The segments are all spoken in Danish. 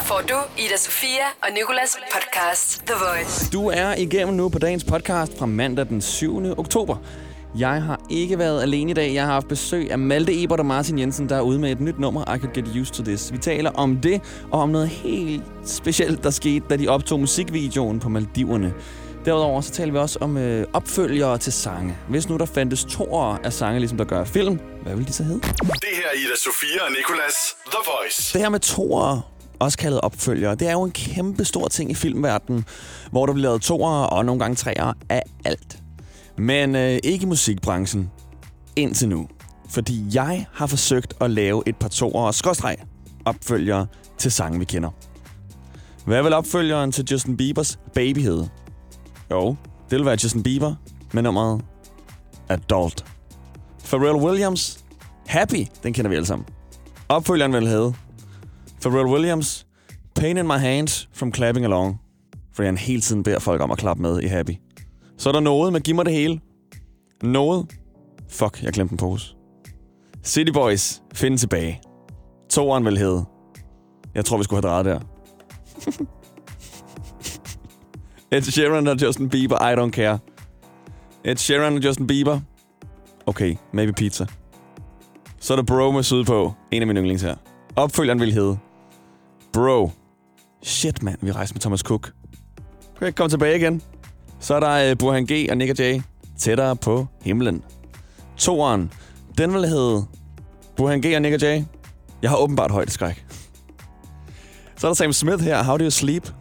Her får du Ida Sofia og Nikolas podcast The Voice. Du er igennem nu på dagens podcast fra mandag den 7. oktober. Jeg har ikke været alene i dag. Jeg har haft besøg af Malte Ebert og Martin Jensen, der er ude med et nyt nummer, I Could Get Used To This. Vi taler om det, og om noget helt specielt, der skete, da de optog musikvideoen på Maldiverne. Derudover så taler vi også om øh, opfølgere til sange. Hvis nu der fandtes toer af sange, ligesom der gør film, hvad vil de så hedde? Det her er Ida Sofia og Nicolas The Voice. Det her med toer, også kaldet opfølgere, det er jo en kæmpe stor ting i filmverdenen, hvor der bliver lavet toer og nogle gange treer af alt. Men øh, ikke i musikbranchen. Indtil nu. Fordi jeg har forsøgt at lave et par toer og skråstreg opfølgere til sange, vi kender. Hvad vil opfølgeren til Justin Biebers Baby hedde? Jo, det vil være Justin Bieber med nummeret Adult. Pharrell Williams, Happy, den kender vi alle sammen. Opfølgeren vil hedde Pharrell Williams, Pain in my hands from clapping along. Fordi han hele tiden beder folk om at klappe med i Happy. Så er der noget med Giv mig det hele. Noget. Fuck, jeg glemte en pose. City Boys, find tilbage. Toren vil hedde. Jeg tror, vi skulle have drejet der. Ed Sheeran og Justin Bieber, I don't care. Ed Sheeran og Justin Bieber. Okay, maybe pizza. Så er der Bro med Sydpå. En af mine yndlings her. Opfølgeren vil hedde Bro. Shit, mand. Vi rejser med Thomas Cook. Kan jeg komme tilbage igen? Så er der uh, Burhan G og Nick J. Tættere på himlen. Toren. Den vil hedde Burhan G og Nick J. Jeg har åbenbart højdeskræk. Så er der Sam Smith her. How do you sleep?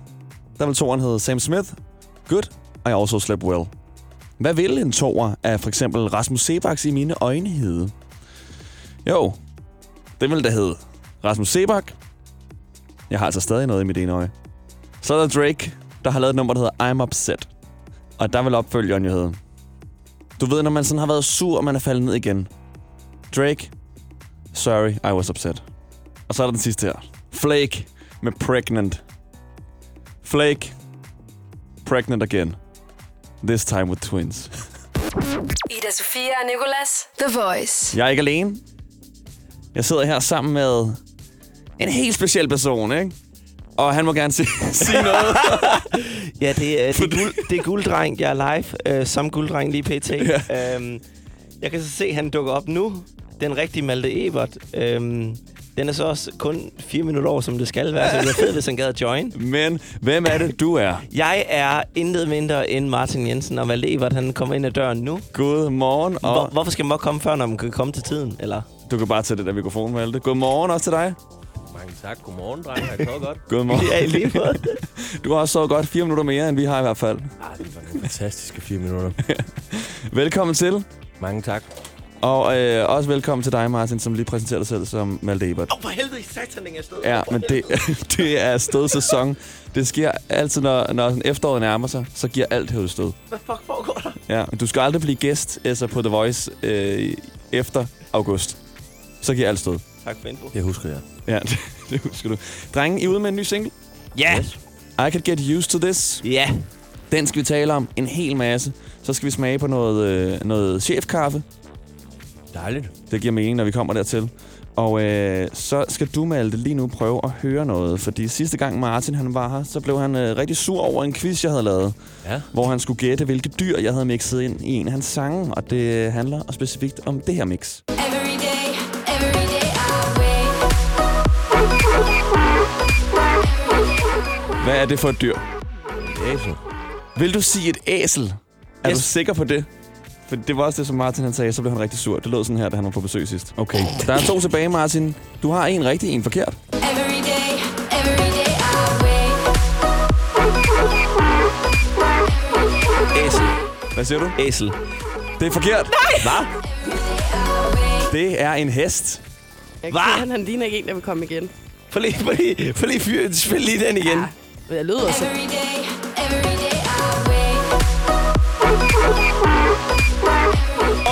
Der vil toren hedde Sam Smith. Good. I also slept well. Hvad vil en toer af for eksempel Rasmus Sebaks i mine øjne hedde? Jo, det vil da hedde Rasmus Sebak. Jeg har altså stadig noget i mit ene øje. Så er der Drake, der har lavet et nummer, der hedder I'm Upset. Og der vil opfølgeren jo hedde. Du ved, når man sådan har været sur, og man er faldet ned igen. Drake, sorry, I was upset. Og så er der den sidste her. Flake med Pregnant. Flake, Pregnant again. This time with twins. Ida Sofia og Nikolas The Voice. Jeg er ikke alene. Jeg sidder her sammen med en helt speciel person, ikke? Og han må gerne sige, sige noget. Ja, det, er, det, er guld, det er gulddreng. Jeg er live øh, som gulddreng lige pt. Ja. Øhm, jeg kan så se, at han dukker op nu. Den rigtige Malte Ebert. Øhm, den er så også kun fire minutter over, som det skal være. Så det er fedt, hvis han gad at join. Men hvem er det, du er? Jeg er intet mindre end Martin Jensen, og Malte Ebert, han kommer ind ad døren nu. God morgen, og Hvor, hvorfor skal man komme før, når man kan komme til tiden? Eller? du kan bare tage det der mikrofon, Malte. God morgen også til dig. Mange tak. Godmorgen, dreng. Har jeg sovet godt? God morgen. Ja, i lige måde. Du har også sovet godt fire minutter mere, end vi har i hvert fald. Ah, det var nogle fantastiske fire minutter. Velkommen til. Mange tak. Og øh, også velkommen til dig, Martin, som lige præsenterer dig selv som Malte Ebert. Åh, oh, for helvede, i satan, er afsted. Ja, men det, det er stødsæson. Det sker altid, når, når sådan efteråret nærmer sig, så giver alt her stød. Hvad fuck foregår der? Ja, du skal aldrig blive gæst altså på The Voice øh, efter august. Så giver alt stød. Tak for info. Det husker jeg. Ja, det, det husker du. Drenge, I er ude med en ny single. Ja. Yes. I Could Get Used To This. Ja. Den skal vi tale om en hel masse. Så skal vi smage på noget, øh, noget chefkaffe. Dejligt. Det giver mening, når vi kommer dertil. Og øh, så skal du, Malte, lige nu prøve at høre noget. Fordi sidste gang Martin han var her, så blev han øh, rigtig sur over en quiz, jeg havde lavet. Ja. Hvor han skulle gætte, hvilke dyr jeg havde mixet ind i en af hans sange. Og det handler specifikt om det her mix. Hvad er det for et dyr? Æsel. Vil du sige et æsel? Er Yes. du sikker på det? For det var også det, som Martin han sagde, så blev han rigtig sur. Det lød sådan her, da han var på besøg sidst. Okay. Der er to tilbage, Martin. Du har en rigtig, en forkert. Every day, every day. Æsel. Hvad siger du? Æsel. Det er forkert. Nej! Hvad? Det er en hest. Jeg Hva? kan han, han ligner ikke en, der vil komme igen. Få lige, få lige, få lige fyr, spil lige den igen. Ja. Jeg lyder så. Every day, every day I wake.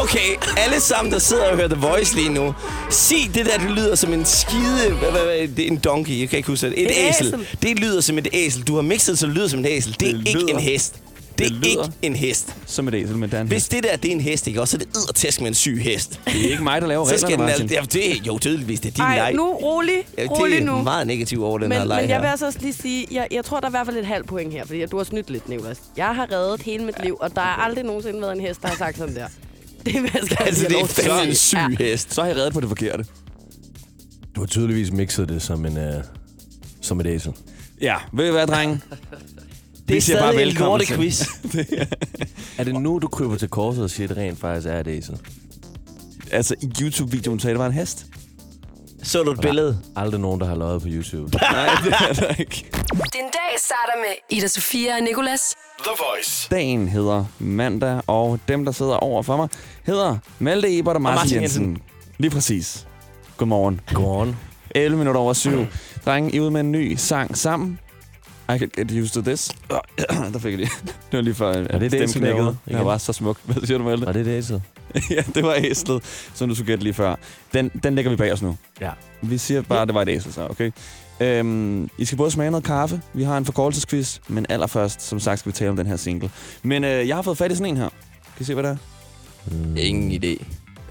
Okay, alle sammen, der sidder og hører The Voice lige nu. Sig det der, det lyder som en skide... Hvad, hvad, hvad, det er en donkey, jeg kan ikke huske det. Et En æsel. æsel. Det lyder som et æsel. Du har mixet, så det lyder som et æsel. Det er Det ikke en hest. Det er Det lyder- ikke en hest. Som et æsel, men det er en Hvis hest. det der det er en hest, ikke? også så er det eddertæsk med en syg hest. Det er ikke mig, der laver så skal reglerne, den Martin. altså... Ja, det er jo tydeligvis, det er din Ej, leg. nu rolig. Ja, Rolig det er nu. meget negativ over den her Men, leg men jeg her. vil altså også lige sige, jeg, jeg tror, der er i hvert fald et halvt point her, fordi du har snydt lidt, Nicolas. Jeg har reddet hele mit liv, og der har aldrig nogensinde været en hest, der har sagt sådan der. Det vil jeg skal Altså, det er fandme en syg Ja. hest. Så har jeg reddet på det forkerte. Du har tydeligvis mixet det som, en, uh, som et æsel. Ja, ved I hvad, drenge? Det er siger bare stadig en lortequiz. Er det nu, du kryber til korset og siger, at det rent faktisk er et æsel? Altså, i YouTube-videoen sagde, det var en hest. Så du et billede? Aldrig nogen, der har løjet på YouTube. Nej, det er der ikke. Din dag starter med Ida Sofia og Nicolas. The Voice. Dagen hedder mandag, og dem, der sidder over for mig, hedder Malte Ebert og Martin, Martin Jensen. Jensen. Lige præcis. Godmorgen. Godmorgen. 11 minutter over syv. Drenge, I er ude med en ny sang sammen. I can get used to this. der fik jeg lige. Det var lige før Er det det, stemmen knækkede. Det Igen? var så smuk. Hvad siger du, Malte? Var det et æsel? ja, det var æslet, som du skulle gætte lige før. Den, den lægger vi bag os nu. Ja. Vi siger bare, at det var et æsel, så okay. Øhm, I skal både smage noget kaffe. Vi har en forkortelsesquiz. Men allerførst, som sagt, skal vi tale om den her single. Men øh, jeg har fået fat i sådan en her. Kan I se, hvad det er? Mm. Ingen idé.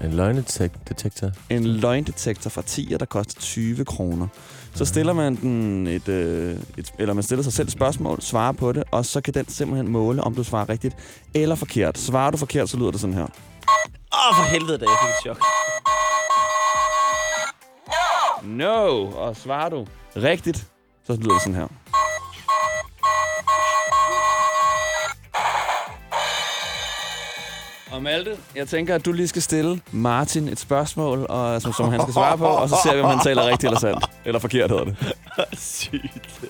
En løgnedetektor. En løgndetektor fra 10, der koster 20 kroner. Så stiller man den et, øh, et, eller man stiller sig selv et spørgsmål, svarer på det, og så kan den simpelthen måle, om du svarer rigtigt eller forkert. Svarer du forkert, så lyder det sådan her. Åh, oh, for helvede, da jeg fik et chok. No! Og svarer du rigtigt, så lyder det sådan her. Og Malte, jeg tænker, at du lige skal stille Martin et spørgsmål, og, som, som han skal svare på, og så ser vi, om han taler rigtigt eller sandt. Eller forkert hedder det. Sygt.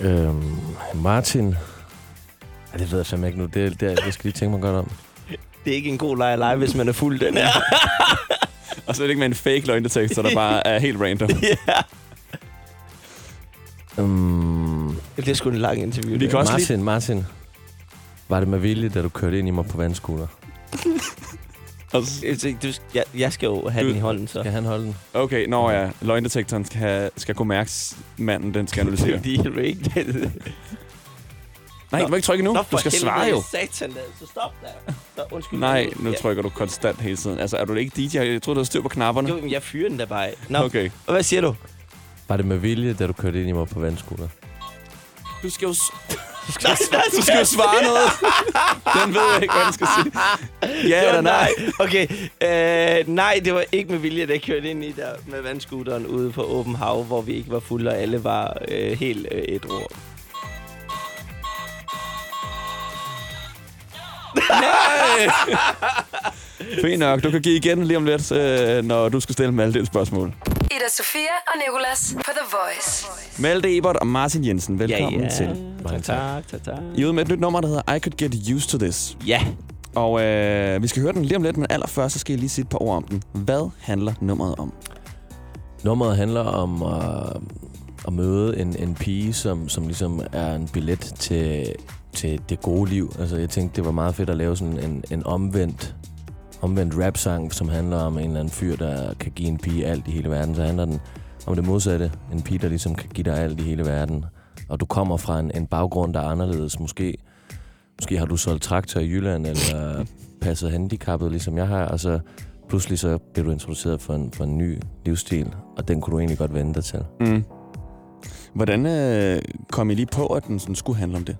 Øhm, Martin. Ej, det ved jeg fandme ikke nu. Det, det, jeg skal lige tænke mig godt om. Det er ikke en god leg at lege, hvis man er fuld, den her. Og så er det ikke med en fake løgndetektor, der bare er helt random. ja. Um, Det er sgu en lang interview. Vi det kan også Martin, Martin. Var det med vilje, da du kørte ind i mig på vandskuter? Og så- her. Du, jeg, jeg skal jo have Du- den i hånden, så. Skal han holde den? Okay, når ja, løgndetektoren skal, have, skal kunne mærke manden, den skal analysere. Det er rigged. Nej, du må ikke trykke nu. Nå, Du skal svare jo. Satan, så stop der. Så, undskyld. Nej, nu Ja. trykker du konstant hele tiden. Altså, er du ikke DJ? Jeg tror du har styr på knapperne. Jo, men jeg fyrer den der bare af. Nå, Okay. og hvad siger du? Var det med vilje, da du kørte ind i mig på vandskuter? Du skal jo, s- du skal jo svare noget. Den ved jeg ikke, hvad den skal sige. Ja eller nej? Okay, øh, nej, det var ikke med vilje, at jeg kørte ind i der med vandscooteren ude på åben hav, hvor vi ikke var fulde, og alle var øh, helt øh, et ord. Fint nok. Du kan give igen lige om lidt, øh, når du skal stille Malte et spørgsmål. Ida Sofia og Nicolas på The Voice. Malte Ebert og Martin Jensen, velkommen til. Mange Tak, tak, tak, tak. I er ude med et nyt nummer, der hedder I Could Get Used To This. Ja, Og øh, vi skal høre den lige om lidt, men allerførst så skal jeg lige sige et par ord om den. Hvad handler nummeret om? Nummeret handler om at, at møde en, en pige, som, som ligesom er en billet til, til det gode liv. Altså, jeg tænkte, det var meget fedt at lave sådan en, en omvendt, omvendt rap-sang, som handler om en eller anden fyr, der kan give en pige alt i hele verden. Så handler den om det modsatte. En pige, der ligesom kan give dig alt i hele verden. Og du kommer fra en, en baggrund, der er anderledes. Måske, måske har du solgt traktor i Jylland, eller passet handicappet, ligesom jeg har. Og så pludselig så bliver du introduceret for en, for en ny livsstil, og den kunne du egentlig godt vende dig til. Mm. Hvordan øh, kom I lige på, at den sådan skulle handle om det?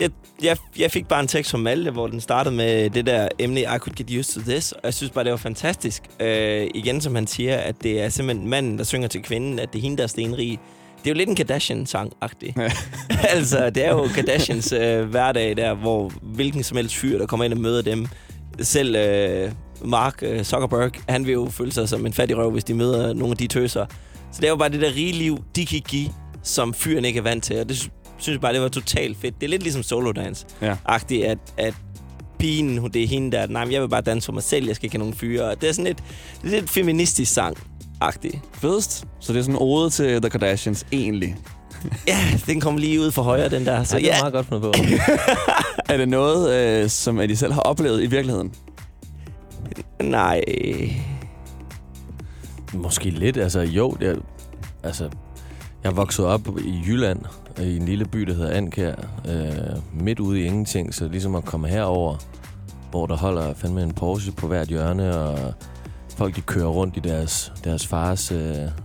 Jeg, jeg, jeg fik bare en tekst fra Malte, hvor den startede med det der emne, I could get used to this, og jeg synes bare, det var fantastisk. Øh, igen, som han siger, at det er simpelthen manden, der synger til kvinden, at det er hende, der er stenrig. Det er jo lidt en Kardashian-sang-agtig. Ja. altså, det er jo Kardashians øh, hverdag der, hvor hvilken som helst fyr, der kommer ind og møder dem, selv øh, Mark øh, Zuckerberg, han vil jo føle sig som en fattig røv, hvis de møder nogle af de tøser. Så det er jo bare det der rige liv, de kan give, som fyren ikke er vant til. Og det synes jeg bare, det var totalt fedt. Det er lidt ligesom solo dance Ja. agtigt, at, at pigen, hun- det er hende der, nej, jeg vil bare danse for mig selv, jeg skal ikke have nogen fyre. Og Det er sådan er lidt feministisk sang agtigt Fedest. Så det er sådan en ode til The Kardashians egentlig. Ja, den kom lige ud for højre, den der. Så Så det er ja, meget godt fundet på. Er det noget, øh, som at I selv har oplevet i virkeligheden? nej. Måske lidt, altså jo, det er, altså, Jeg vokset op i Jylland, i en lille by, der hedder Ankær, øh, midt ude i ingenting, så ligesom at komme herover, hvor der holder fandme en Porsche på hvert hjørne, og folk de kører rundt i deres, deres fars øh,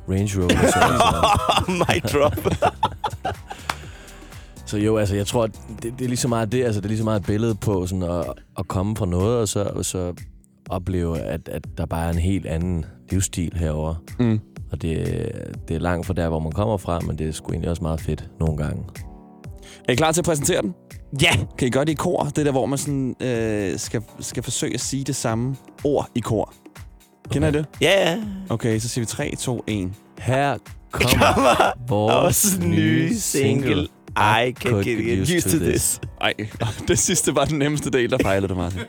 Range Rover. Så, så, Mic drop. så jo, altså jeg tror, at det, det er lige så meget det, altså det er lige så meget et billede på sådan at, at komme fra noget, og så, og så opleve, at, at der bare er en helt anden livsstil herover. Mm. Og det, det er langt fra der, hvor man kommer fra, men det er sgu egentlig også meget fedt nogle gange. Er I klar til at præsentere den? ja. Kan I gøre det i kor? Det der, hvor man sådan, øh, skal, skal forsøge at sige det samme ord i kor. Kender I det? Ja, ja. Okay, så siger vi 3, 2, 1. Her kommer vores Vores nye single. I can Could get, get used to this. Ej, det sidste var den nemmeste del, der fejlede det, Martin.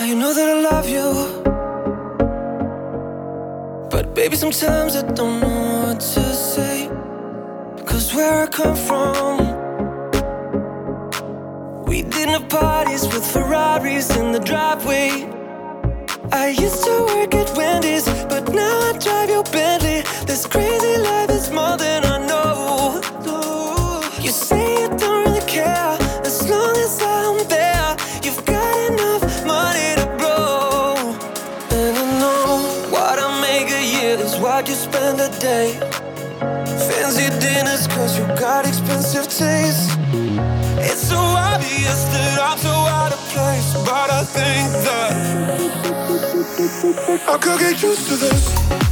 You know that I love you. But baby, sometimes I don't know what to say. Cause where I come from, we didn't have parties with Ferraris in the driveway. I used to work at Wendy's, but now I drive your Bentley. This crazy life place, but I think that I could get used to this.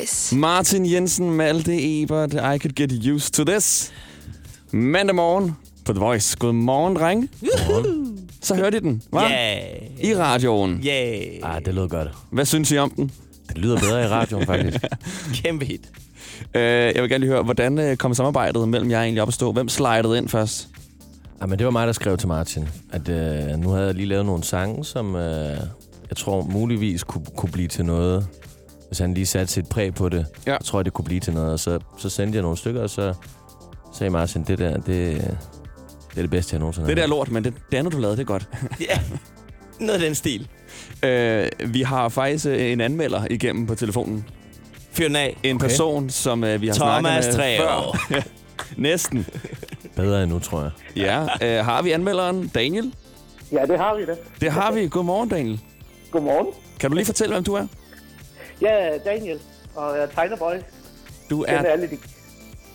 Voice. Martin Jensen, Malte Ebert, I could get used to this. Mandag morgen på The Voice. Godmorgen, drenge. Så hørte I den, hva'? Yeah. I radioen. Yeah. Ah, det lød godt. Hvad synes I om den? Det lyder bedre i radioen, faktisk. Kæmpe hit. Uh, jeg vil gerne lige høre, hvordan uh, kom samarbejdet mellem jer egentlig op at stå? Hvem slidede ind først? Ja, men det var mig, der skrev til Martin, at øh, nu havde jeg lige lavet nogle sange, som øh, jeg tror muligvis kunne, kunne blive til noget. Hvis han lige satte sit præg på det, Ja. så tror jeg, det kunne blive til noget. Og så, så sendte jeg nogle stykker, og så sagde Martin, det der, det, det er det bedste, jeg nogensinde Det har der er lort, men det, det andet, du lavede, det er godt. Ja. Noget af den stil. uh, vi har faktisk uh, en anmelder igennem på telefonen. Fyr den af. En okay. person, som uh, vi har Thomas snakket med før. Næsten. Bedre end nu, tror jeg. Ja, uh, har vi anmelderen Daniel? Ja, det har vi da. Det har vi. Godmorgen, Daniel. Godmorgen. Kan du lige fortælle, hvem du er? Jeg er Daniel, og jeg er tegnerboy. Du er er lidt...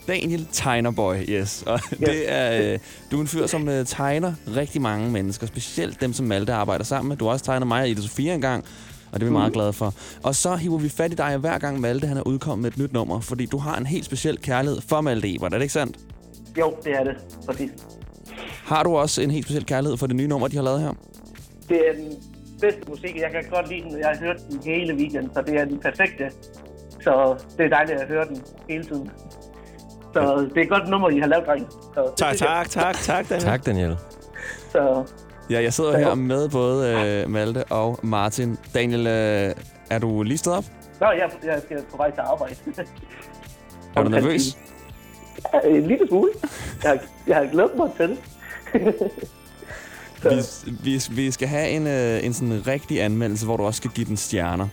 Daniel Tegnerboy, yes. Og det er, øh, du er en fyr, som øh, tegner rigtig mange mennesker, specielt dem, som Malte arbejder sammen med. Du har også tegnet mig og Ida Sofia engang, og det er vi meget glade for. Og så hiver vi fat i dig hver gang Malte han er udkommet med et nyt nummer, fordi du har en helt speciel kærlighed for Malte Ebert, er det ikke sandt? Jo, det er det. Præcis. Har du også en helt speciel kærlighed for det nye nummer, de har lavet her? Det er den bedste musik. Jeg kan godt lide den. Jeg har hørt den hele weekenden, så det er den perfekte. Så det er dejligt at høre den hele tiden. Så det er et godt nummer, I har lavet, drenge. Så Tak, tak, tak, tak, Daniel. Tak, Daniel. Så Ja, jeg sidder her med både øh, Malte og Martin. Daniel, øh, er du lige stået op? Nå, jeg, jeg skal på vej til arbejde. Er du nervøs? Ja, en lille smule. Jeg, har- jeg har glædet mig til det. Vi, vi, vi skal have en, øh, en sådan rigtig anmeldelse, hvor du også skal give den stjerner.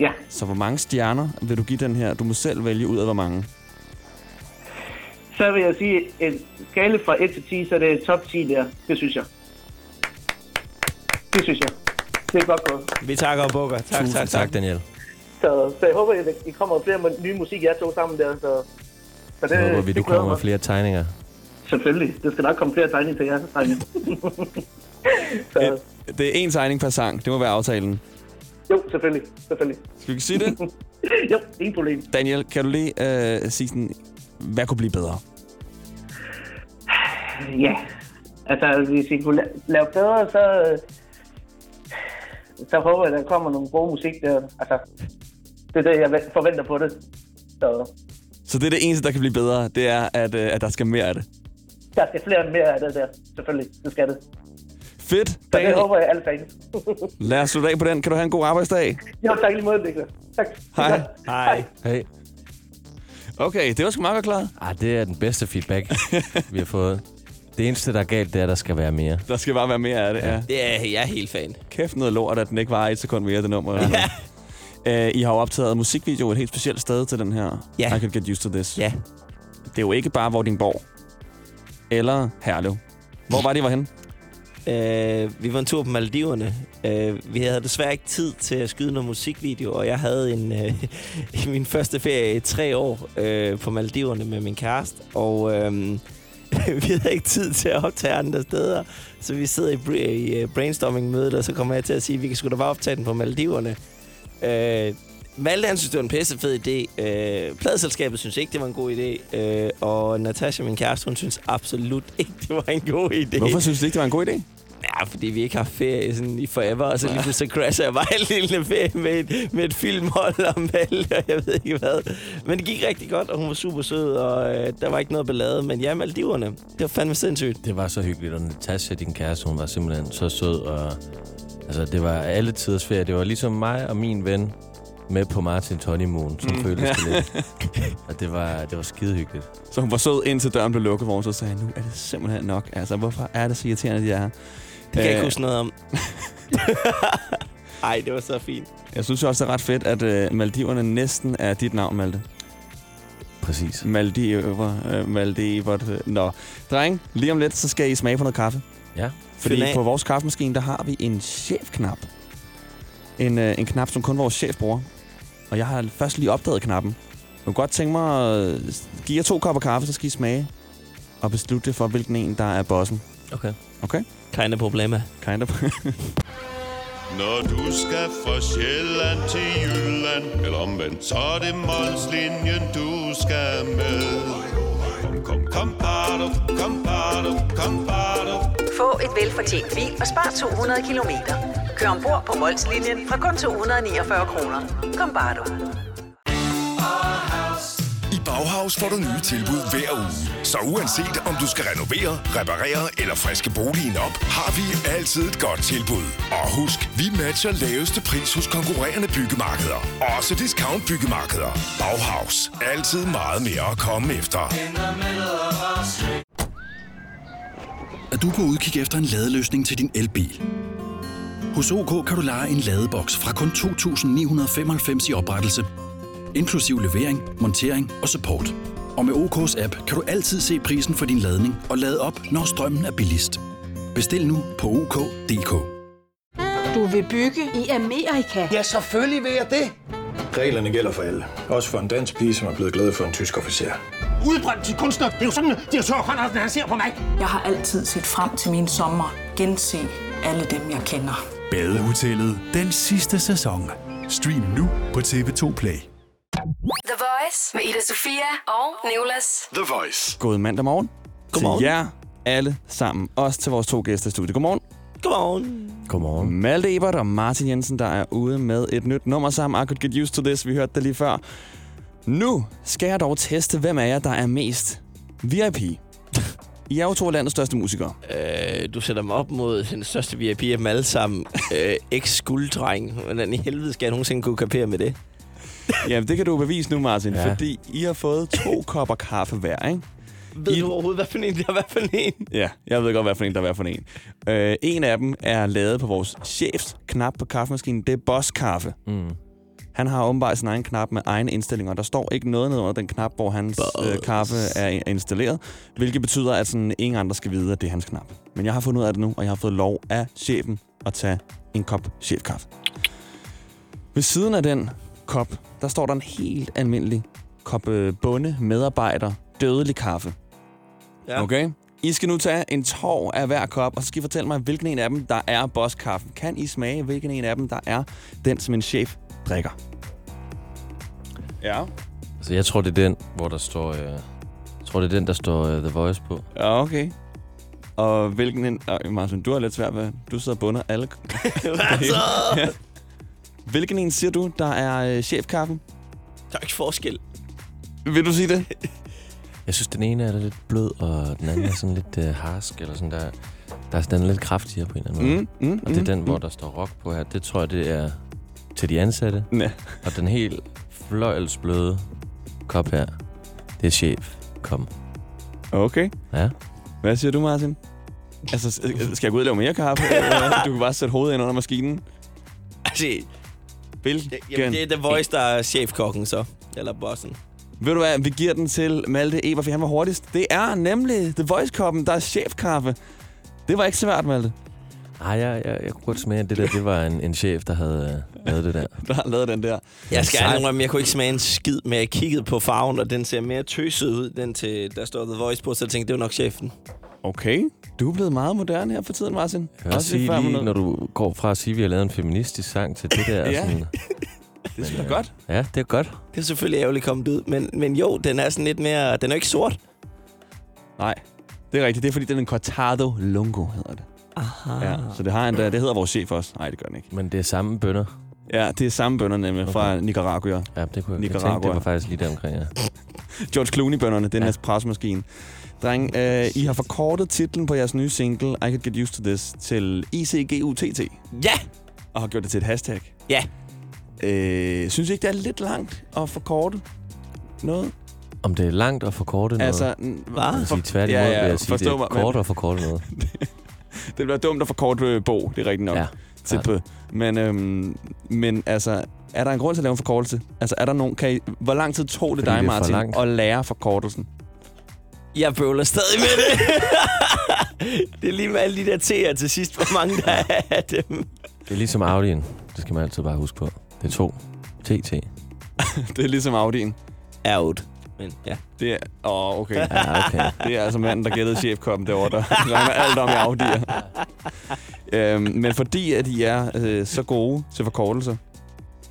Ja, Så hvor mange stjerner vil du give den her? Du må selv vælge ud af, hvor mange. så vil jeg sige, en skala fra 1 til 10, så er det top 10 der. Det synes jeg. Det synes jeg. Det er godt gået. Vi takker og bukker. Tak, Tusind tak, tak, tak. Daniel. Så, så jeg håber, at I kommer flere med nye musik, jeg to sammen der. Så, så det, Så håber vi, det du kommer med flere tegninger. Selvfølgelig. Det skal nok komme flere tegninger til jer, drenge. så, det er én tegning per sang. Det må være aftalen. jo, selvfølgelig. Selvfølgelig. Skal vi ikke sige det? Jo, ingen problem. Daniel, kan du lige øh, sige sådan, hvad kunne blive bedre? Ja, altså hvis I kunne la- lave bedre, så, så håber jeg, at der kommer nogle gode musik der. Altså, det er det, jeg ve- forventer på det. Så Så det er det eneste, der kan blive bedre, det er, at, øh, at der skal mere af det. Der skal flere og mere af det der. Selvfølgelig, det skal det. Fedt, Så det Daniel. håber jeg alle fans. Lad os slutte af på den. Kan du have en god arbejdsdag? jo, tak lige måde, Niklas. Tak. Hej. Hej. Hey. Okay, det var sgu meget godt klaret. Ah, det er den bedste feedback, vi har fået. Det eneste, der er galt, det er, at der skal være mere. Der skal bare være mere af det, ja. Det er, jeg er helt fan. Kæft noget lort, at den ikke var et sekund mere, det nummer. Ja. Uh, I har jo optaget musikvideo et helt specielt sted til den her. Ja. I Could Get Used To This. Ja. Det er jo ikke bare Vordingborg. Eller Herlev. Hvor var det, I var henne? Øh, vi var en tur på Maldiverne. Øh, vi havde desværre ikke tid til at skyde noget musikvideo, og jeg havde en øh, min første ferie i tre år øh, på Maldiverne med min kæreste, og øh, vi havde ikke tid til at optage andre steder, så vi sidder i, i øh, brainstorming-mødet, og så kommer jeg til at sige, at vi kan sgu da bare optage den på Maldiverne. Øh, Malte, han synes, det var en pisse fed idé. Øh, pladeselskabet synes ikke, det var en god idé. Øh, og Natasha, min kæreste, hun synes absolut ikke, det var en god idé. Hvorfor synes du ikke, det var en god idé? Ja, fordi vi ikke har ferie sådan i forever, og så lige pludselig så crasher jeg bare en lille ferie med et, med et filmhold og Malte, og jeg ved ikke hvad. Men det gik rigtig godt, og hun var super sød, og øh, der var ikke noget ballade. Men ja, Maldiverne, det var fandme sindssygt. Det var så hyggeligt, og Natasha, din kæreste, hun var simpelthen så sød, og altså, det var alle tiders ferie. Det var ligesom mig og min ven med på Martins honeymoon, som mm. føltes det lidt. Og det var, det var skide hyggeligt. Så hun var sød, indtil døren blev lukket, hvor hun så sagde, nu er det simpelthen nok. Altså, hvorfor er det så irriterende, de er her? Det kan jeg Øh, ikke huske noget om. Ej, det var så fint. Jeg synes også, det er ret fedt, at øh, Maldiverne næsten er dit navn, Malte. Præcis. Maldiver, øh, Maldivert. øh. Nå, dreng, lige om lidt, så skal I smage på noget kaffe. Ja. Fordi på vores kaffemaskine, der har vi en chefknap. En, øh, en knap, som kun vores chef bruger. Og jeg har først lige opdaget knappen. Jeg kunne godt tænke mig at give jer to kopper kaffe, så skal I smage. Og beslutte for, hvilken en, der er bossen. Okay. Okay? Keine problema. Kind of. Når du skal fra Sjælland til Jylland Eller omvendt, så er det Molslinjen, du skal med Kom, kom, kom, bado, kom, bado, kom, bado. Få et velfortjent bil og spar 200 kilometer. Kør ombord på Molslinjen fra kun 249 kroner. Kom bare du. I Bauhaus får du nye tilbud hver uge. Så uanset om du skal renovere, reparere eller friske boligen op, har vi altid et godt tilbud. Og husk, vi matcher laveste pris hos konkurrerende byggemarkeder. Også discount byggemarkeder. Bauhaus. Altid meget mere at komme efter. Er du på udkig efter en ladeløsning til din elbil? Hos OK kan du lege en ladeboks fra kun 2.995 i oprettelse, inklusiv levering, montering og support. Og med OK's app kan du altid se prisen for din ladning og lade op, når strømmen er billigst. Bestil nu på OK.dk. Du vil bygge i Amerika? Ja, selvfølgelig vil jeg det. Reglerne gælder for alle. Også for en dansk pige, som er blevet glad for en tysk officer. Udbrændt til kunstner. Det er jo sådan, at de har tørt, han ser på mig. Jeg har altid set frem til min sommer. Gense alle dem, jeg kender. Badehotellet den sidste sæson. Stream nu på TV2 Play. The Voice med Ida Sofia og Nicolas. The Voice. God mandag morgen. Godmorgen. Til jer alle sammen. Også til vores to gæster i studiet. Godmorgen. Godmorgen. Godmorgen. Malte Ebert og Martin Jensen, der er ude med et nyt nummer sammen. I Could Get Used To This. Vi hørte det lige før. Nu skal jeg dog teste, hvem af jer, der er mest VIP. I er jo to af landets største musikere. Øh, du sætter mig op mod den største VIP af dem alle sammen. øh, Ex-gulddreng. Hvordan i helvede skal jeg nogensinde kunne kapere med det? Jamen, det kan du bevise nu, Martin, Ja. fordi I har fået to kopper kaffe hver, ikke? Ved du overhovedet, hvad for en det er, hvad for en? Ja, jeg ved godt, hvad for en der er hvad for en. Øh, en af dem er lavet på vores chefs knap på kaffemaskinen. Det er Boss Kaffe. Mm. Han har åbenbart sin egen knap med egne indstillinger. Der står ikke noget ned under den knap, hvor hans øh, kaffe er installeret. Hvilket betyder, at sådan, ingen andre skal vide, at det er hans knap. Men jeg har fundet ud af det nu, og jeg har fået lov af chefen at tage en kop chefkaffe. Ved siden af den kop, der står der en helt almindelig kop øh, bunde medarbejder dødelig kaffe. Ja. Okay? I skal nu tage en tår af hver kop, og så skal I fortælle mig, hvilken en af dem, der er bosskaffen. Kan I smage, hvilken en af dem, der er den, som en chef drikker? Ja. Altså, jeg tror, det er den, hvor der står... Øh, jeg tror, det er den, der står øh, The Voice på. Ja, okay. Og hvilken en... Øh, Martin, du har lidt svært ved... Du sidder og bunder alle... Hvad så? ja. Hvilken en siger du, der er øh, chefkaffen? Der er ikke forskel. Vil du sige det? Jeg synes, den ene er lidt blød, og den anden er sådan lidt øh, harsk, eller sådan der. der er, den er lidt kraftigere på en eller anden måde. Mm, mm, og det er mm, den, hvor mm. der står rock på her. Det tror jeg, det er til de ansatte. Ja. Og den helt fløjelsbløde kop her, det er chef. Kom. Okay. Ja. Hvad siger du, Martin? Altså, øh, skal jeg gå ud og lave mere kaffe? hvad? du kan bare sætte hovedet ind under maskinen. Altså, Hvilken? jamen, det er The Voice, der er chefkokken så. Eller bossen. Ved du hvad, vi giver den til Malte Eber, for han var hurtigst. Det er nemlig The Voice-koppen, der er chefkaffe. Det var ikke svært, Malte. Ej, jeg, jeg, jeg kunne godt smage, at det der, det var en, en chef, der havde øh, lavet det der. Der har lavet den der. Jeg skal indrømme, jeg kunne ikke smage en skid, men jeg kiggede på farven, og den ser mere tøset ud, den til, der står The Voice på, så jeg tænkte, det var nok chefen. Okay. Du er blevet meget moderne her for tiden, Martin. Jeg vil også sige lige, noget- når du går fra at sige, at vi har lavet en feministisk sang til det der. Ja. sådan, Det er sgu da godt. ja, det er godt. Det er selvfølgelig ærgerligt kommet ud, men, men jo, den er sådan lidt mere... Den er ikke sort. Nej, det er rigtigt. Det er fordi, den er en cortado lungo, hedder det. Aha. Ja, så det, har en, det hedder vores chef også. Nej, det gør den ikke. Men det er samme bønder. Ja, det er samme bønder nemlig okay. fra Nicaragua. Ja, det kunne jeg, Nicaragua. tænkte, det var faktisk lige der omkring, ja. George Clooney-bønderne, det er en espresso-maskine. Dreng, øh, I har forkortet titlen på jeres nye single, I Could Get Used To This, til ICGUTT. Ja! Og har gjort det til et hashtag. Ja. Øh, synes I ikke, det er lidt langt at forkorte noget? Om det er langt at forkorte noget? Altså, n- Jeg vil for- sige tværtimod, Ja, ja, ja, ja, vil jeg sige, det er mig, kort men- at forkorte noget. det bliver dumt at forkorte øh, bog, det er rigtigt nok. Ja. Til på. Men, øhm, men altså, er der en grund til at lave en forkortelse? Altså, er der nogen, kan I, hvor lang tid tog det Fordi dig, det for Martin, langt. at lære forkortelsen? Jeg bøvler stadig med det. det er lige med alle de der T'er til sidst, hvor mange der er af dem. Det er ligesom Audi'en. Det skal man altid bare huske på. Det er to. TT. det er ligesom Audi'en. Out. Men ja. Det er... Åh, oh, okay. Ja, okay. Det er altså manden, der gættede chefkoppen derovre, der regner alt om i Audi'er. øhm, men fordi at I er øh, så gode til forkortelser,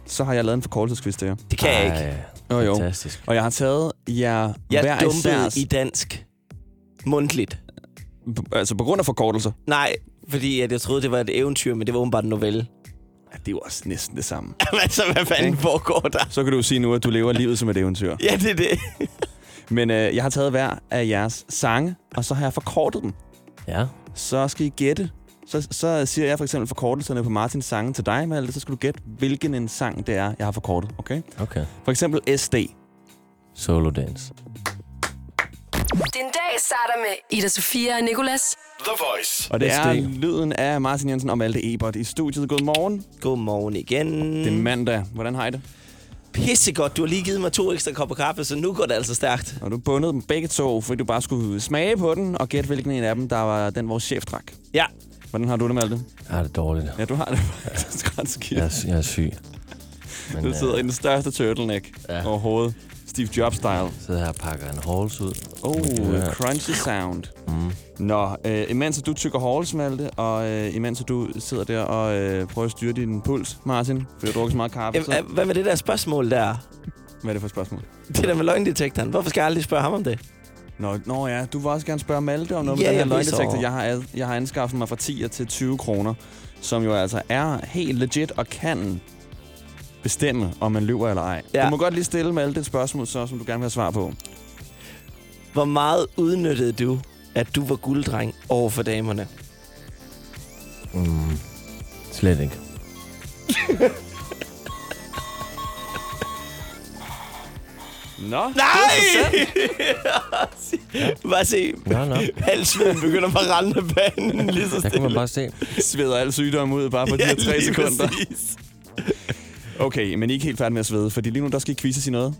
så har jeg lavet en forkortelsesquiz til jer. Det kan jeg ikke. Ej, Jo, jo. Fantastisk. Og jeg har taget jer Jeg hver især... i dansk. Mundtligt. Altså på grund af forkortelser. Nej, fordi at jeg troede, det var et eventyr, men det var åbenbart en novelle. Ja, det er jo også næsten det samme. Men så hvad fanden Ikke? foregår der? Så kan du jo sige nu, at du lever livet som et eventyr. Ja, det er det. Men øh, jeg har taget hver af jeres sange, og så har jeg forkortet dem. Ja. Så skal I gætte. Så, så siger jeg for eksempel forkortelserne på Martins sange til dig, Malte. Så skal du gætte, hvilken en sang det er, jeg har forkortet. Okay? Okay. For eksempel SD. Solo dance. Din dag starter med Ida Sofia og Nicolas. The Voice. Og det er lyden af Martin Jensen og Malte Ebert i studiet. Godmorgen. Godmorgen igen. Det er mandag. Hvordan har I det? Pissegodt. Du har lige givet mig to ekstra kopper kaffe, så nu går det altså stærkt. Og du bundet dem begge to, fordi du bare skulle smage på den og gætte, hvilken en af dem, der var den, vores chef drak. Ja. Hvordan har du det, Malte? Jeg har det dårligt. Ja, du har det faktisk ret skidt. Jeg er, jeg er syg. Men, Du sidder i den største turtleneck Ja. overhovedet. Steve Jobs-style. Sidder her og pakker en halls ud. Oh, Ja. crunchy sound. Mm. Nå, øh, imens du tykker halls, Malte, og øh, imens du sidder der og øh, prøver at styre din puls, Martin, for du har drukket så meget kaffe. Så, Hvad med det der spørgsmål der? hvad er det for et spørgsmål? Det der med løgndetektoren. Hvorfor skal jeg aldrig spørge ham om det? Nå, nå ja, du vil også gerne spørge Malte om noget Ja, med den her så. løgndetektor. Jeg har, jeg har anskaffet mig fra 10 til 20 kroner, som jo altså er helt legit og kan bestemme, om man lyver eller ej. Ja. Du må godt lige stille med alle det spørgsmål, så, som du gerne vil have svar på. Hvor meget udnyttede du, at du var gulddreng over for damerne? Mm, slet ikke. Nå, Nej! Bare se, Nå, nå. halsveden begynder bare at rende af banen lige så Der stille. kan man bare se. Sveder al sygdom ud bare på de Ja, her tre sekunder. præcis. Okay, men I er ikke helt færdige med at svede, fordi lige nu der skal I quizzes i noget.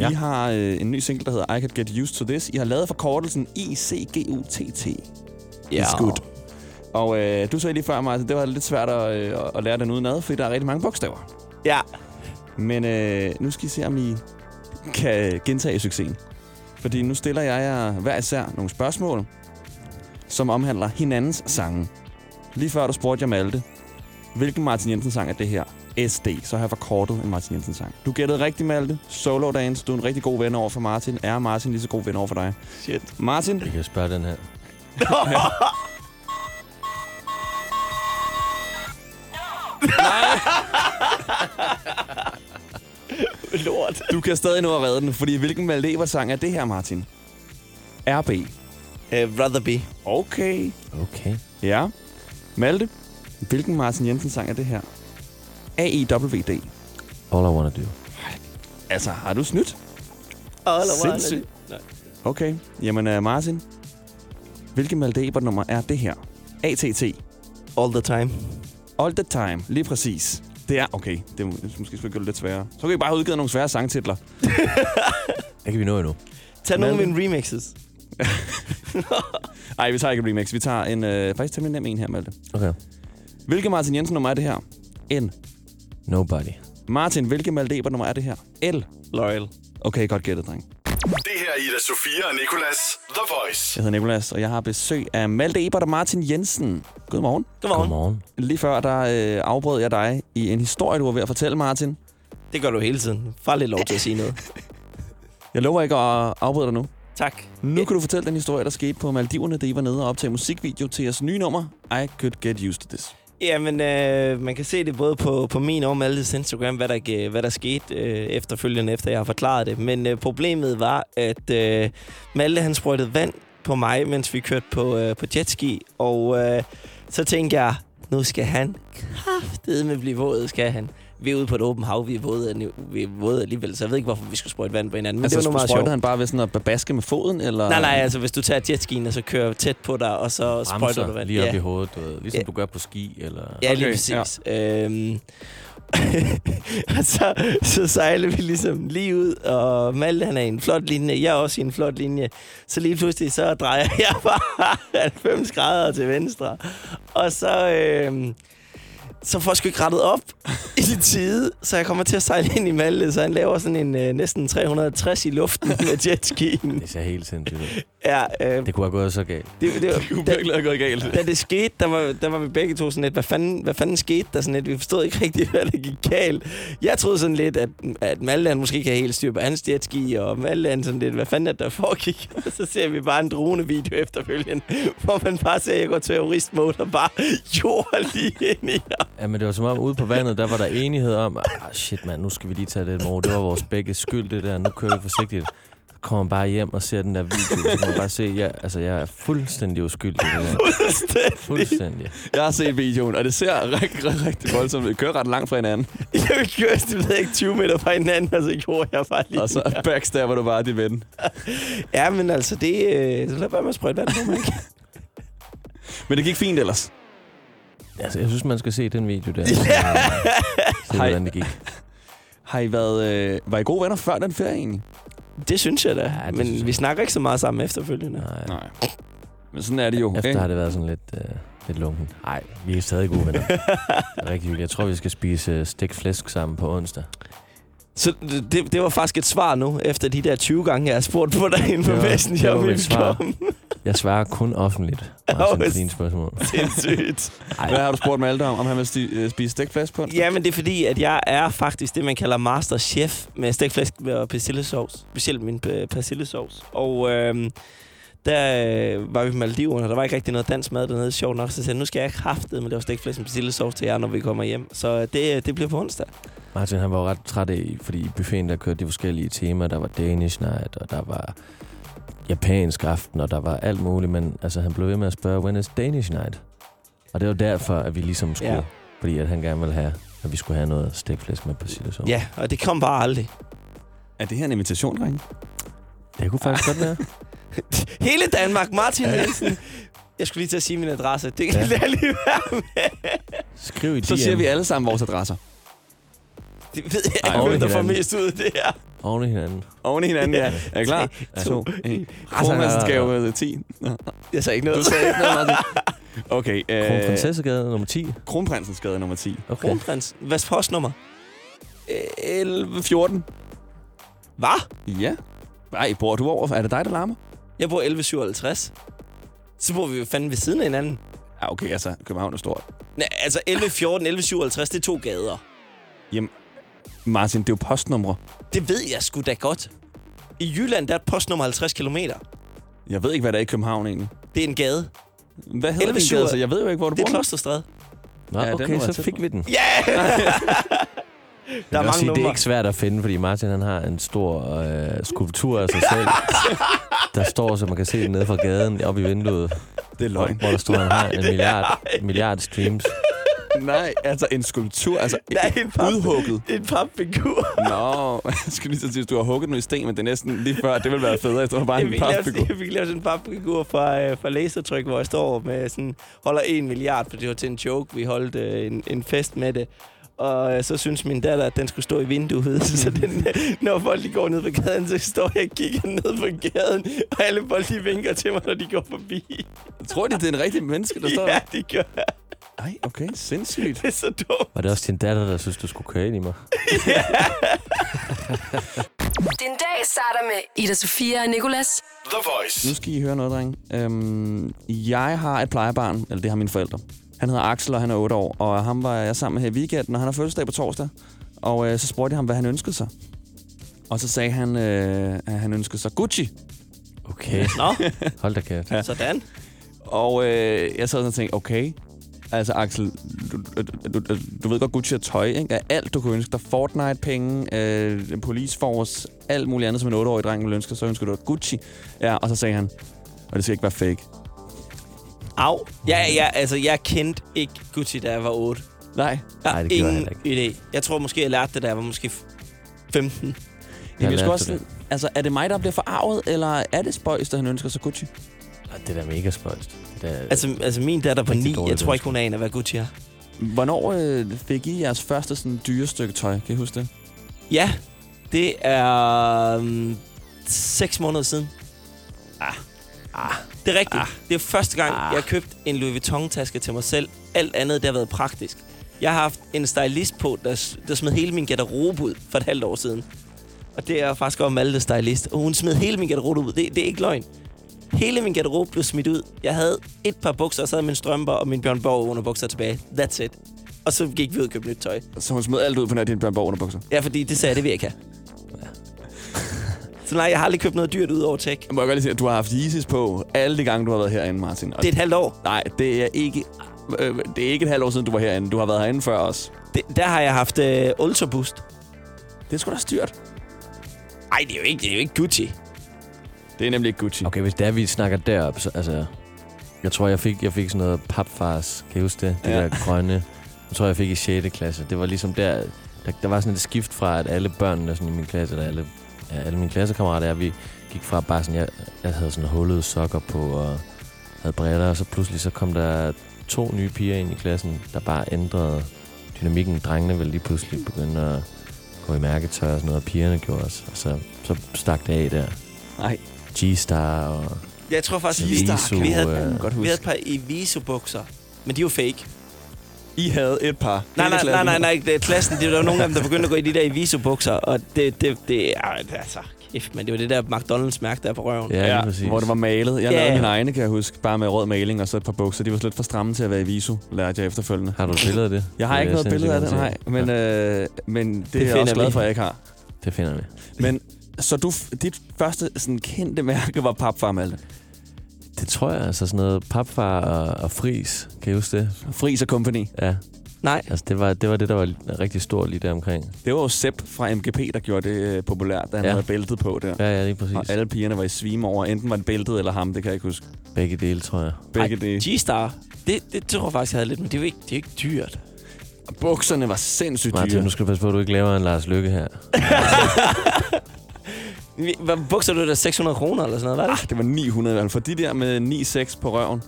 Ja. I har øh, en ny single, der hedder I Could Get Used To This. I har lavet forkortelsen ICGUTT. Ja. It's good. Og øh, du sagde lige før, Martin, det var lidt svært at, øh, at lære den udenad, fordi der er rigtig mange bogstaver. Ja. Men øh, nu skal I se, om I kan gentage succesen. Fordi nu stiller jeg jer hver især nogle spørgsmål, som omhandler hinandens sange. Lige før du spurgte jeg Malte, hvilken Martin Jensen-sang er det her? SD, så har jeg forkortet en Martin Jensen-sang. Du gættede rigtigt, Malte. Solo Dance, du er en rigtig god ven over for Martin. Er Martin lige så god ven over for dig? Shit. Martin, Vi kan spørge den her. Lort. du kan stadig nå at redde den, fordi hvilken Malte Ebert-sang er det her, Martin? RB. Uh, rather be. Okay. Okay. Ja. Malte, hvilken Martin Jensen-sang er det her? AIWD. All I Wanna Do. Altså, har du snydt? All I wanna Sindssygt. do. Nej. Okay. Jamen, uh, Martin. Hvilket Malte Ebert-nummer er det her? ATT. All the time. All the time. Lige præcis. Det er... Okay, det er måske selvfølgelig gøre det lidt sværere. Så kan vi bare have udgivet nogle svære sangtitler. Det kan vi nå endnu. Tag nogle af mine remixes. Ej, vi tager ikke en remix. Vi tager en... Øh, faktisk temmelig nem en her, Malte. Okay. Hvilket Martin Jensen-nummer er det her? N. Nobody. Martin, hvilket Malte Ebert-nummer er det her? L. Loyal. Okay, godt gættet, dreng. Det her er Ida Sofia og Nicolas The Voice. Jeg hedder Nikolas, og jeg har besøg af Malte Ebert og Martin Jensen. Godmorgen. Godmorgen. Godmorgen. Lige før, der øh, afbrød jeg dig i en historie, du var ved at fortælle, Martin. Det gør du hele tiden. Far lidt lov til at sige noget. Jeg lover ikke at afbryde dig nu. Tak. Nu kan du fortælle den historie, der skete på Maldiverne, da I var nede og optage musikvideo til jeres nye nummer, I Could Get Used To This. Jamen, øh, man kan se det både på, på min og Maltes Instagram, hvad der, øh, hvad der skete øh, efterfølgende, efter jeg har forklaret det. Men øh, problemet var, at øh, Malte han sprøjtede vand på mig, mens vi kørte på, øh, på jetski. Og øh, så tænkte jeg, nu skal han kraftedeme blive våd, skal han. Vi er ude på et åbent hav, vi er våde, vi er våde alligevel, så jeg ved ikke, hvorfor vi skulle sprøjte vand på hinanden. Men altså, det var meget sjovt. han bare ved sådan at baske med foden, eller? Nej, nej, altså hvis du tager jetskien, og så kører tæt på dig, og så sprøjter Ramser du vand. lige op ja. i hovedet, du ved. Ligesom Ja. du gør på ski, eller... Ja, lige Okay, præcis. Ja. Øhm, og så, så sejler vi ligesom lige ud, og Malte han er i en flot linje, jeg er også i en flot linje. Så lige pludselig så drejer jeg bare 90 grader til venstre. Og så, øhm, så får jeg sgu ikke rettet op i tide, så jeg kommer til at sejle ind i Malte, så han laver sådan en øh, næsten 360 i luften med jetskien. Det ser helt sindssygt ud. Ja, øh, Det kunne have gået så galt. det, det, var, Det kunne virkelig have gået galt. da det skete, der var, der var vi begge to sådan lidt, hvad fanden, hvad fanden skete der sådan lidt? Vi forstod ikke rigtig, hvad der gik galt. Jeg troede sådan lidt, at, at Malte han måske ikke havde helt styr på hans jetski, og Malte han sådan lidt, hvad fanden er der foregik? Og så ser vi bare en dronevideo efterfølgende, hvor man bare ser, at jeg går terroristmode og bare jord lige ind i ham. Ja, men det var som om ude på vandet, der var der enighed om, ah, shit mand, nu skal vi lige tage det mor. Det var vores begge skyld, det der. Nu kører vi forsigtigt. Så kommer man bare hjem og ser den der video, så kan man bare se, ja, altså, jeg er fuldstændig uskyldig. i Det der. Fuldstændig. Fuldstændig. Jeg har set videoen, og det ser rigtig, rigtig, rigtig voldsomt ud. Vi kører ret langt fra hinanden. Jeg kørte, det ved jeg ikke, 20 meter fra hinanden, og så gjorde jeg bare lige Og så backstabber du bare din ven. Ja, men altså, det... Øh, så lad være med at sprøjte vand på mig. Men det gik fint ellers. Altså, jeg synes, man skal se den video der. Se, Hej. hvordan det gik. Har I været... Øh, var I gode venner før den ferie egentlig? Det synes jeg da. Ja, Ja, men synes jeg. vi snakker ikke så meget sammen efterfølgende. Nej. Nej. Men sådan er det jo. Efter ikke? har det været sådan lidt, øh, lidt lunken. Nej, vi er stadig gode venner. Det er rigtig hyggeligt. Jeg tror, vi skal spise øh, stegt flæsk sammen på onsdag. Så det, det var faktisk et svar nu, efter de der 20 gange, jeg har spurgt på dig inden på Det var- Messenger. det var om mit vi svar. Jeg svarer kun offentligt, Martin, på dine spørgsmål. Sindssygt. Hvad har du spurgt Malte om? Om han vil sti- øh, spise stegflæsk på? Ja, men det er fordi, at jeg er faktisk det, man kalder master chef med stegt flæsk og persillesauce. Specielt min øh, persillesauce. Og øhm, der øh, var vi på Maldiverne, og der var ikke rigtig noget dansk mad dernede, sjovt nok. Så jeg sagde, nu skal jeg kraftede med det var stikflæsk med persillesauce til jer, når vi kommer hjem. Så øh, det, øh, det bliver på onsdag. Martin han var jo ret træt af, fordi i buffeten der kørte de forskellige temaer. Der var Danish Night, og der var japansk aften, og der var alt muligt. Men altså, han blev ved med at spørge, when is Danish Night? Og det var derfor, at vi ligesom skulle... Ja. Fordi at han gerne ville have, at vi skulle have noget stikflæsk med persillesauce. Ja, og det kom bare aldrig. Er det her en invitation, drenge? Det kunne faktisk godt være. Hele Danmark, Martin Hansen. Jeg skulle lige til at sige min adresse. Det kan Ja. jeg lige være med. Skriv i Så siger vi alle sammen vores adresser. Det ved jeg Ej, ikke, hvem der får hinanden. mest ud af det her. Oven i hinanden. Oven i hinanden, ja. Er I klar? Tre, To, en. Kronprinsen skal jo med 10. Nå. Jeg sagde ikke noget. Du sagde ikke noget, Martin. Okay. Øh, Kronprinsessegade nummer 10. Kronprinsens gade nummer 10. Okay. Kronprins. Hvad postnummer? 11, 14. Hvad? Ja. Nej, bor du over? Er det dig, der larmer? Jeg bor 1157. Så bor vi jo fandme ved siden af hinanden. Ja, okay, altså, København er stort. Nej, altså 1114, 1157, det er to gader. Jamen, Martin, det er jo postnumre. Det ved jeg sgu da godt. I Jylland, der er et postnummer 50 km. Jeg ved ikke, hvad der er i København egentlig. Det er en gade. Hvad hedder det, 11-7? gade? Så jeg ved jo ikke, hvor du Det er bor. Klosterstræde. Nå, Ja, den okay, så fik vi den. Ja! Der er mange sige, det er ikke svært at finde, fordi Martin han har en stor øh, skulptur af sig selv, der står, så man kan se den nede fra gaden oppe i vinduet. Det er løgn. Hvor der står, han har en milliard, milliard streams. Nej, altså en skulptur, altså Nej, en pap- udhugget. En papfigur. Nå, jeg skulle lige så sige, at du har hugget den i sten, men det er næsten lige før, det ville være federe, hvis det var bare Jeg en papfigur. jeg fik lavet sådan en papfigur fra, øh, fra lasertryk, hvor jeg står med sådan, holder en milliard, for det var til en joke. Vi holdt øh, en, en fest med det. Og øh, så synes min datter, at den skulle stå i vinduet. så den, øh, når folk de går ned på gaden, så står jeg og kigger ned på gaden. Og alle folk de vinker til mig, når de går forbi. Tror de, det er en rigtig menneske, der står ja, det gør jeg. Nej, okay, sindssygt. Det er så dumt. Var det også din datter, der synes, du skulle køre ind i mig? Din dag starter med Ida Sofia og Nicolas. The Voice. Nu skal I høre noget, dreng. Øhm, jeg har et plejebarn, eller det har mine forældre. Han hedder Axel, og han er 8 år, og ham var jeg sammen med her i weekenden, og han har fødselsdag på torsdag. Og øh, så spurgte jeg ham, hvad han ønskede sig. Og så sagde han, øh, at han ønskede sig Gucci. Okay. Nå, Hold da kæft. Ja. sådan. Og øh, jeg sad sådan og tænkte, okay, altså Axel, du, du, du, du ved godt, Gucci er tøj, ikke? Er alt, du kunne ønske dig. Fortnite-penge, øh, Police Force, alt muligt andet, som en 8-årig dreng ville ønske, så ønsker du dig Gucci. Ja, og så sagde han, og det skal ikke være fake. Au. Ja, ja, altså, jeg kendte ikke Gucci, da jeg var 8. Nej. Jeg Nej, det gjorde jeg ingen heller idé. Jeg tror måske, jeg lærte det, da jeg var måske f- 15. Jamen, Jeg jeg også, det. altså, er det mig, der bliver forarvet, eller er det spøjs, der han ønsker sig Gucci? Ej, Det er da mega spøjst. Det er, Altså, altså min datter på Rigtig 9, dårligt jeg tror ikke, hun aner, hvad Gucci er. Hvornår øh, fik I jeres første sådan dyre stykke tøj? Kan I huske det? Ja, det er um, 6 måneder siden. Ah. Ah. Det er rigtigt. Ah. Det er første gang, ah. jeg har købt en Louis Vuitton-taske til mig selv. Alt andet, det har været praktisk. Jeg har haft en stylist på, der, der smed hele min garderobe ud for et halvt år siden. Og det er faktisk om Malte stylist. Og hun smed hele min garderobe ud. Det, det er ikke løgn. Hele min garderobe blev smidt ud. Jeg havde et par bukser, og så havde mine strømper og min Bjørn Borg underbukser tilbage. That's it. Og så gik vi ud og købte nyt tøj. Så hun smed alt ud på nær din Bjørn Borg underbukser. Ja, fordi det sagde det jeg ikke have. Så nej, jeg har aldrig købt noget dyrt ud over tech. Jeg må jeg godt lige sige, at du har haft Yeezys på alle de gange, du har været herinde, Martin. Og Det er et halvt år. Nej, det er ikke... Øh, det er ikke et halvt år siden, du var herinde. Du har været herinde før os. Det, der har jeg haft øh, Ultra Boost. Det er sgu da styrt. Nej, det er jo ikke, det er jo ikke Gucci. Det er nemlig ikke Gucci. Okay, hvis det er, vi snakker derop, så altså... Jeg tror, jeg fik, jeg fik sådan noget papfars. Kan I huske det? Det Ja. der grønne. Jeg tror, jeg fik i 6. klasse. Det var ligesom der... Der, der var sådan et skift fra, at alle børnene sådan i min klasse, eller alle, ja, alle mine klassekammerater, vi gik fra bare sådan... Jeg, jeg havde sådan hullede sokker på, og havde briller, og så pludselig så kom der to nye piger ind i klassen, der bare ændrede dynamikken. Drengene ville lige pludselig begynde at gå i mærketøj og sådan noget, og pigerne gjorde også. Og så, så stak det af der. Nej. G-Star og... Jeg tror faktisk, Viso, vi, havde, øh, godt vi havde et par Eviso-bukser. Men de var fake. I havde et par. Nej, nej, nej, nej, klassen. nej, det er klassen. Det var nogle af dem, der begyndte at gå i de der Eviso-bukser. Og det, det, det er altså... Kæft, men det var det der McDonald's-mærke der på røven. Ja, Ja, præcis. hvor det var malet. Jeg Ja, lavede ja. mine egne, kan jeg huske. Bare med rød maling og så et par bukser. De var lidt for stramme til at være i visu, lærte jeg efterfølgende. Har du et billede af det? Jeg har Det ikke noget billede af det, nej. Men, at øh, men det, det er finder jeg også glad for, at jeg ikke har. Det finder vi. Men så du, dit første sådan kendte mærke var papfar, Malte? Det tror jeg, altså sådan noget papfar og, og fris. Kan I huske det? Fris og Company. Ja. Nej. Altså, det var det, var det der var rigtig stort lige der omkring. Det var jo Sepp fra MGP, der gjorde det øh, populært, da han Ja. havde bæltet på der. Ja, ja, lige præcis. Og alle pigerne var i svime over, enten var det bæltet eller ham, det kan jeg ikke huske. Begge dele, tror jeg. Begge dele. G-Star. Det, det tror jeg faktisk, jeg havde lidt, men det er jo ikke, det er ikke dyrt. Og bukserne var sindssygt Martin, dyre. nu skal du passe på, at du ikke laver en Lars Lykke her. Hvad bukser du der 600 kroner eller sådan noget, var det? Ah, det var 900 i hvert fald. For de der med 9,6 på røven.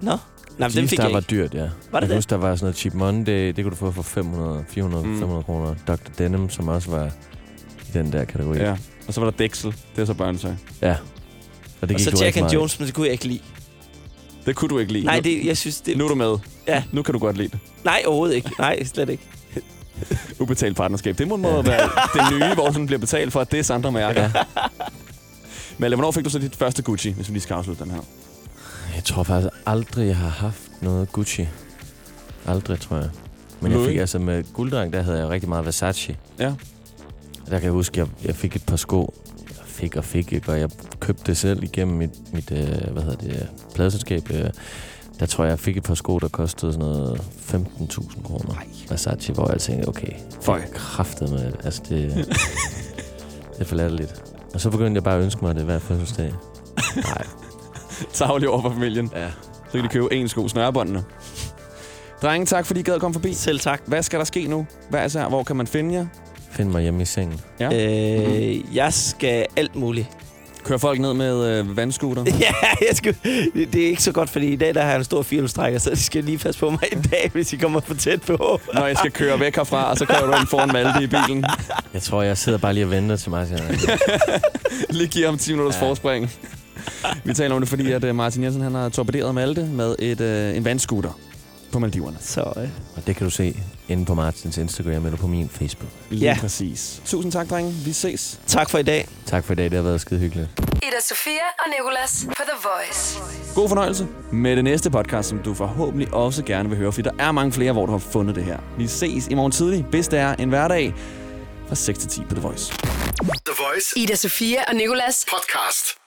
Nå. Nej, men dem fik jeg var ikke. dyrt, ja. Var det jeg det? huske, der var sådan noget Cheap Monday. Det kunne du få for 500, 400, Mm. mm. 500 kroner. Dr. Denim, som også var i den der kategori. Ja. Og så var der Dexel. Det er så børnetøj. ja. Og det Og så du Jack and. Jones, men det kunne jeg ikke lide. Det kunne du ikke lide. Nej, Nu- det, jeg synes, det... Nu er du med. Ja. Nu kan du godt lide det. Nej, overhovedet ikke. Nej, slet ikke. Ubetalt partnerskab. Det må ja. være det nye, hvor sådan bliver betalt for, at det er andre mærker. Men hvornår fik du så dit første Gucci, hvis vi lige skal afslutte den her? Jeg tror faktisk aldrig, jeg har haft noget Gucci. Aldrig, tror jeg. Men jeg Louis? fik altså med gulddreng, der havde jeg rigtig meget Versace. Ja. Der kan jeg huske, jeg, jeg fik et par sko. Jeg fik og fik, ikke? og jeg købte det selv igennem mit, mit øh, hvad hedder det, pladeselskab. Øh, der tror jeg, jeg fik et par sko, der kostede sådan noget 15.000 kroner. Versace, hvor jeg tænkte, okay, Føj. kraftet med det. Altså, det, det er for latterligt. Og så begyndte jeg bare at ønske mig det hver fødselsdag. Nej. Tavlig over for familien. Ja. Så kan de købe en sko snørebåndene. Drenge, tak fordi I gad at komme forbi. Selv tak. Hvad skal der ske nu? Hvad er Hvor kan man finde jer? Find mig hjemme i sengen. Ja. Øh, jeg skal alt muligt. Kører folk ned med øh, vandscooter? Ja, jeg skal, det, det er ikke så godt, fordi i dag der har jeg en stor firehjulstrækker, så de skal lige passe på mig i dag, hvis I kommer for tæt på. Når jeg skal køre væk herfra, og så kører du ind foran Malte i bilen. Jeg tror, jeg sidder bare lige og venter til Martin. Lige giver ham 10 minutters Ja. forspring. Vi taler om det, fordi at øh, Martin Jensen han har torpederet Malte med et, øh, en vandscooter på Maldiverne. Så øh, Og det kan du se inde på Martins Instagram eller på min Facebook. Lige Ja. præcis. Tusind tak, drenge. Vi ses. tak for i dag. Tak for i dag, det har været skide hyggeligt. Ida Sofia og Nicolas på The Voice. God fornøjelse med det næste podcast, som du forhåbentlig også gerne vil høre, fordi der er mange flere, hvor du har fundet det her. Vi ses i morgen tidlig, hvis det er en hverdag fra 6 til 10 på The Voice. The Voice Ida Sofia og Nicolas. podcast.